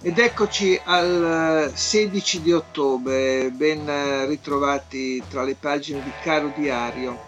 Ed eccoci al 16 di ottobre, ben ritrovati tra le pagine di Caro Diario.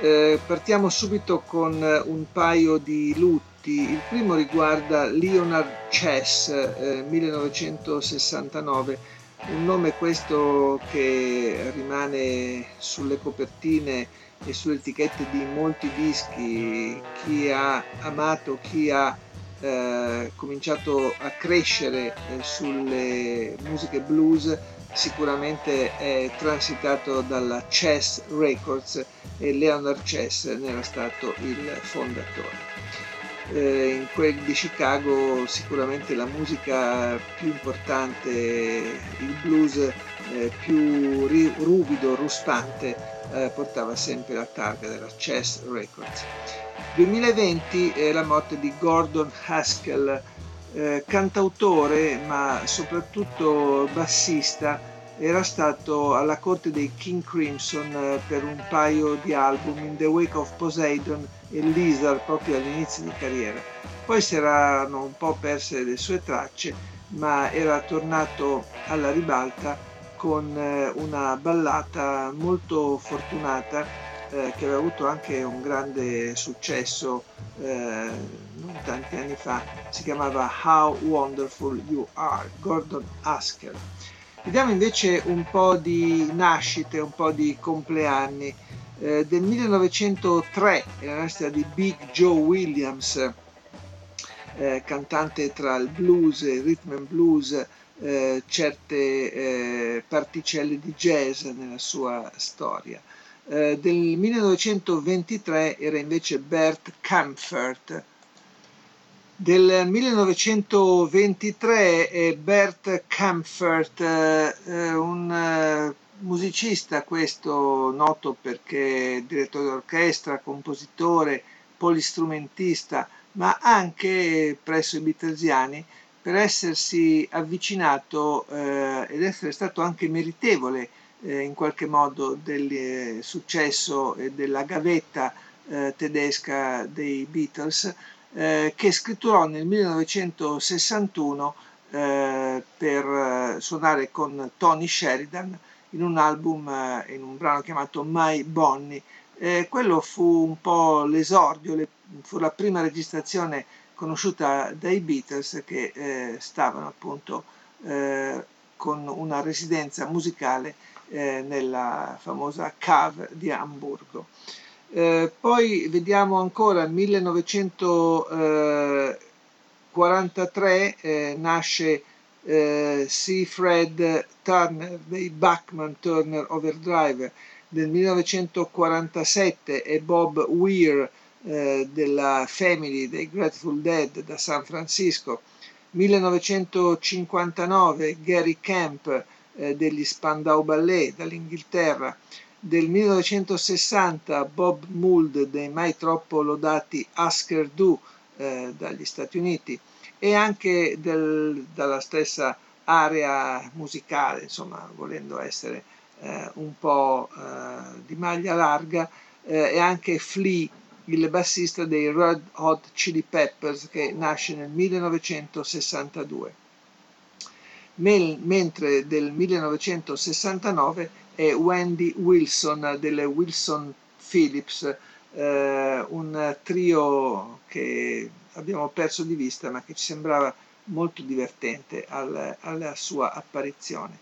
Eh, partiamo subito con un paio di lutti. Il primo riguarda Leonard Chess, eh, 1969, un nome questo che rimane sulle copertine e sulle etichette di molti dischi. Chi ha amato, chi ha eh, cominciato a crescere eh, sulle musiche blues sicuramente è transitato dalla Chess Records e Leonard Chess ne era stato il fondatore. Eh, in quel di Chicago sicuramente la musica più importante, il blues eh, più ruvido, rustante, eh, portava sempre la targa della Chess Records. 2020 è la morte di Gordon Haskell, eh, cantautore ma soprattutto bassista, era stato alla corte dei King Crimson eh, per un paio di album in The Wake of Poseidon e Lizard proprio all'inizio di carriera. Poi si erano un po' perse le sue tracce, ma era tornato alla ribalta con eh, una ballata molto fortunata eh, che aveva avuto anche un grande successo eh, non tanti anni fa, si chiamava How Wonderful You Are, Gordon Haskell. Vediamo invece un po' di nascite, un po' di compleanni. Eh, del 1903 è la nascita di Big Joe Williams, eh, cantante tra il blues e il rhythm and blues, eh, certe eh, particelle di jazz nella sua storia. Eh, del 1923 era invece Bert Kampfert. Del 1923 è Bert Kampfert, eh, un eh, musicista questo noto perché direttore d'orchestra, compositore, polistrumentista, ma anche presso i Beatlesiani per essersi avvicinato eh, ed essere stato anche meritevole eh, in qualche modo del eh, successo e della gavetta eh, tedesca dei Beatles, eh, che scritturò nel 1961 eh, per suonare con Tony Sheridan in un album, in un brano chiamato My Bonnie. quello fu un po' l'esordio, le, fu la prima registrazione conosciuta dai Beatles che stavano appunto con una residenza musicale eh, nella famosa cave di Amburgo. Eh, poi vediamo ancora 1943 eh, nasce eh, C. Fred Turner dei Bachman Turner Overdrive, del 1947 è Bob Weir eh, della Family dei Grateful Dead da San Francisco, 1959 Gary Camp eh, degli Spandau Ballet dall'Inghilterra, del 1960 Bob Mould dei mai troppo lodati Asker Du eh, dagli Stati Uniti e anche del, dalla stessa area musicale, insomma, volendo essere eh, un po' eh, di maglia larga, eh, e anche Flea, il bassista dei Red Hot Chili Peppers che nasce nel 1962 mentre del 1969 è Wendy Wilson delle Wilson Phillips, eh, un trio che abbiamo perso di vista ma che ci sembrava molto divertente al, alla sua apparizione.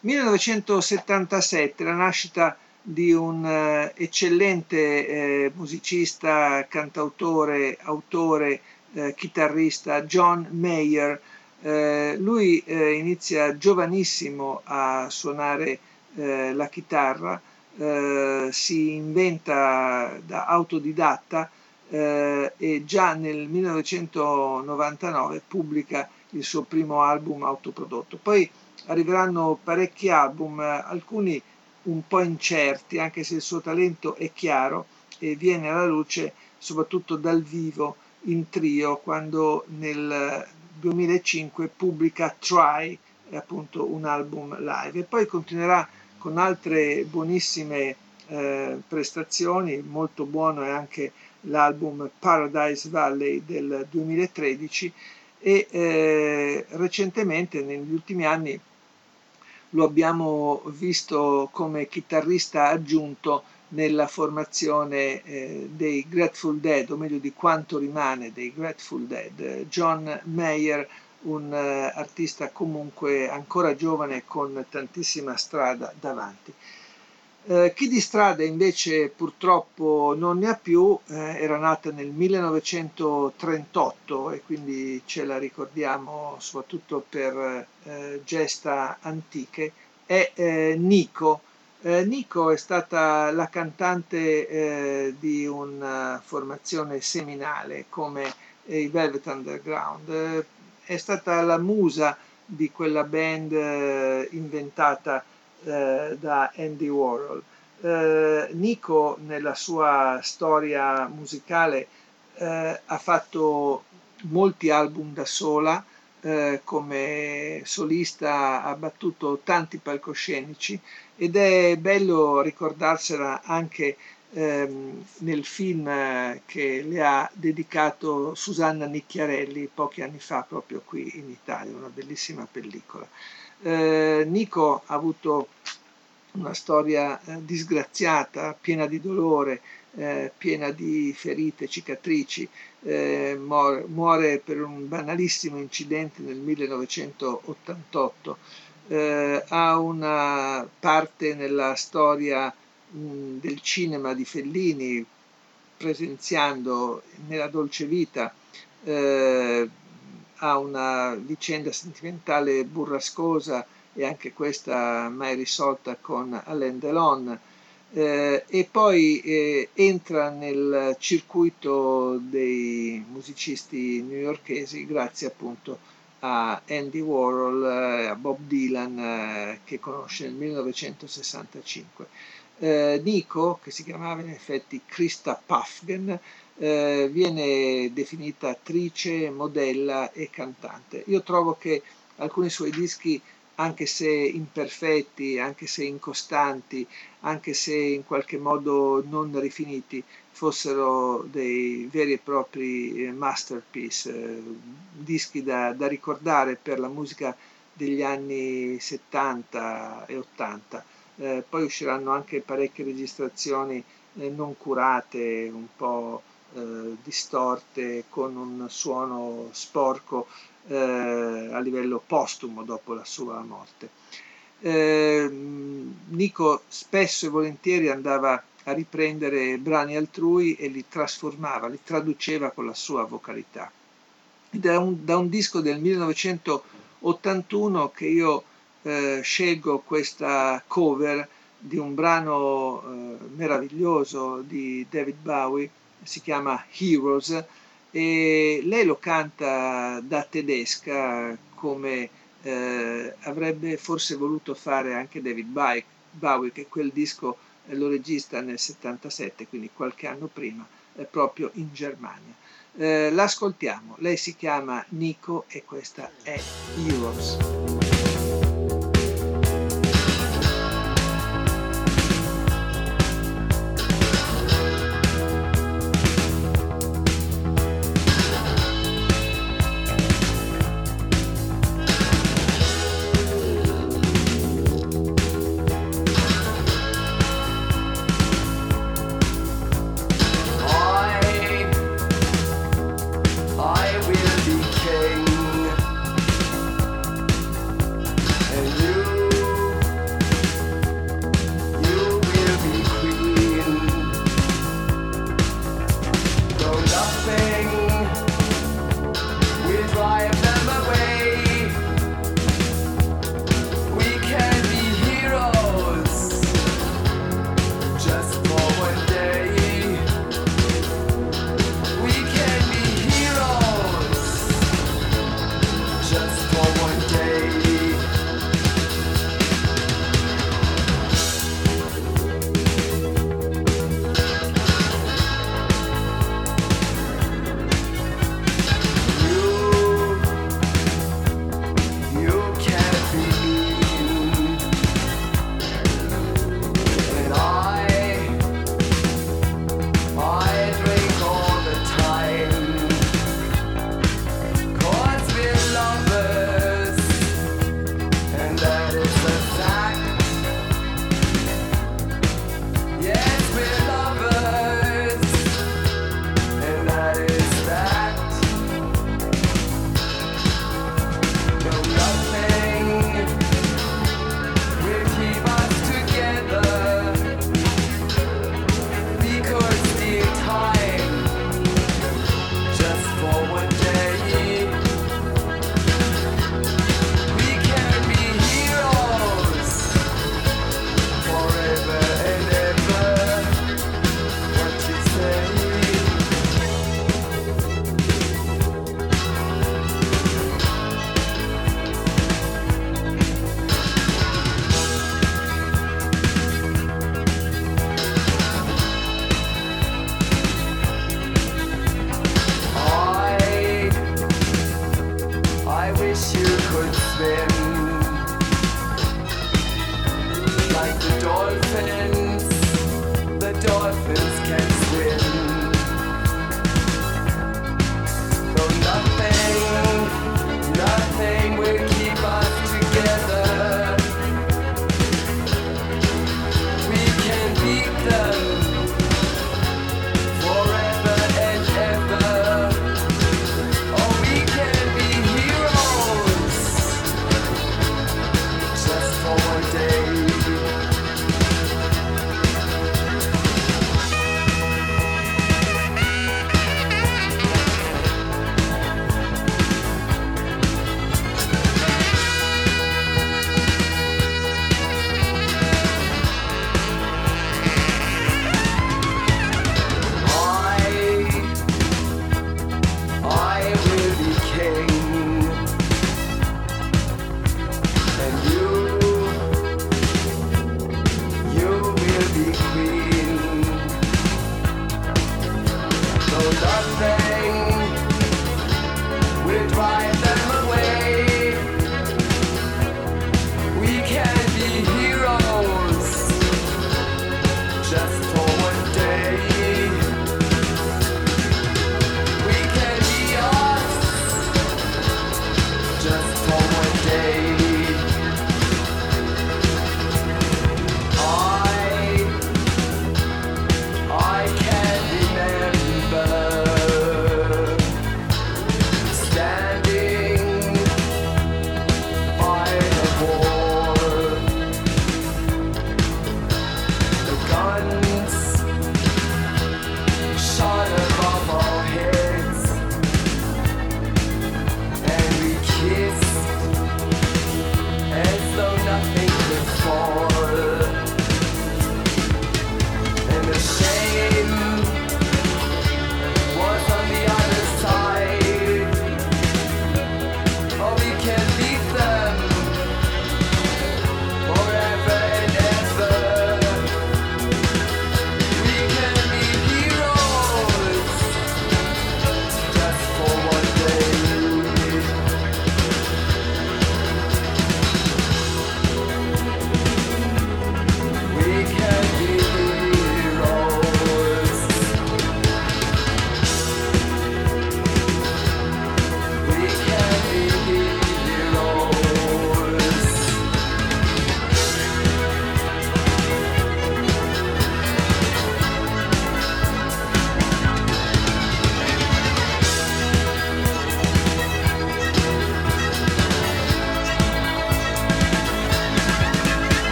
1977, la nascita di un uh, eccellente eh, musicista, cantautore, autore, eh, chitarrista, John Mayer, eh, lui eh, inizia giovanissimo a suonare eh, la chitarra, eh, si inventa da autodidatta eh, e già nel 1999 pubblica il suo primo album autoprodotto. Poi arriveranno parecchi album, alcuni un po' incerti, anche se il suo talento è chiaro e viene alla luce soprattutto dal vivo in trio quando nel 2005 pubblica Try, appunto un album live. E poi continuerà con altre buonissime eh, prestazioni, molto buono è anche l'album Paradise Valley del 2013 e eh, recentemente negli ultimi anni lo abbiamo visto come chitarrista aggiunto nella formazione eh, dei Grateful Dead, o meglio di quanto rimane dei Grateful Dead. John Mayer, un uh, artista comunque ancora giovane con tantissima strada davanti. Eh, chi di strada invece purtroppo non ne ha più, eh, era nata nel 1938 e quindi ce la ricordiamo soprattutto per eh, gesta antiche, è eh, Nico. Eh, Nico è stata la cantante di una formazione seminale come i Velvet Underground, è stata la musa di quella band inventata eh, da Andy Warhol. Eh, Nico nella sua storia musicale eh, ha fatto molti album da sola, eh, come solista ha battuto tanti palcoscenici ed è bello ricordarsela anche ehm, nel film che le ha dedicato Susanna Nicchiarelli pochi anni fa proprio qui in Italia, una bellissima pellicola. Eh, Nico ha avuto una storia eh, disgraziata, piena di dolore, eh, piena di ferite, cicatrici, eh, muore, muore, per un banalissimo incidente nel 1988, eh, ha una parte nella storia mh, del cinema di Fellini, presenziando nella dolce vita eh, ha una vicenda sentimentale burrascosa e anche questa mai risolta con Alain Delon. Eh, e poi eh, entra nel circuito dei musicisti newyorkesi grazie appunto a Andy Warhol, eh, a Bob Dylan eh, che conosce nel 1965. Eh, Nico, che si chiamava in effetti Krista Puffgen, eh, viene definita attrice, modella e cantante. Io trovo che alcuni suoi dischi, anche se imperfetti, anche se incostanti, anche se in qualche modo non rifiniti, fossero dei veri e propri eh, masterpiece, eh, dischi da, da ricordare per la musica degli anni 70 e 80. Eh, poi usciranno anche parecchie registrazioni eh, non curate, un po' eh, distorte, con un suono sporco eh, a livello postumo dopo la sua morte. Eh, Nico spesso e volentieri andava a riprendere brani altrui e li trasformava, li traduceva con la sua vocalità. Da un, da un disco del 1981 che io eh, scelgo questa cover di un brano eh, meraviglioso di David Bowie si chiama Heroes e lei lo canta da tedesca come eh, avrebbe forse voluto fare anche David Bowie, che quel disco lo regista nel 77, quindi qualche anno prima, proprio in Germania. Eh, l'ascoltiamo, lei si chiama Nico e questa è Heroes.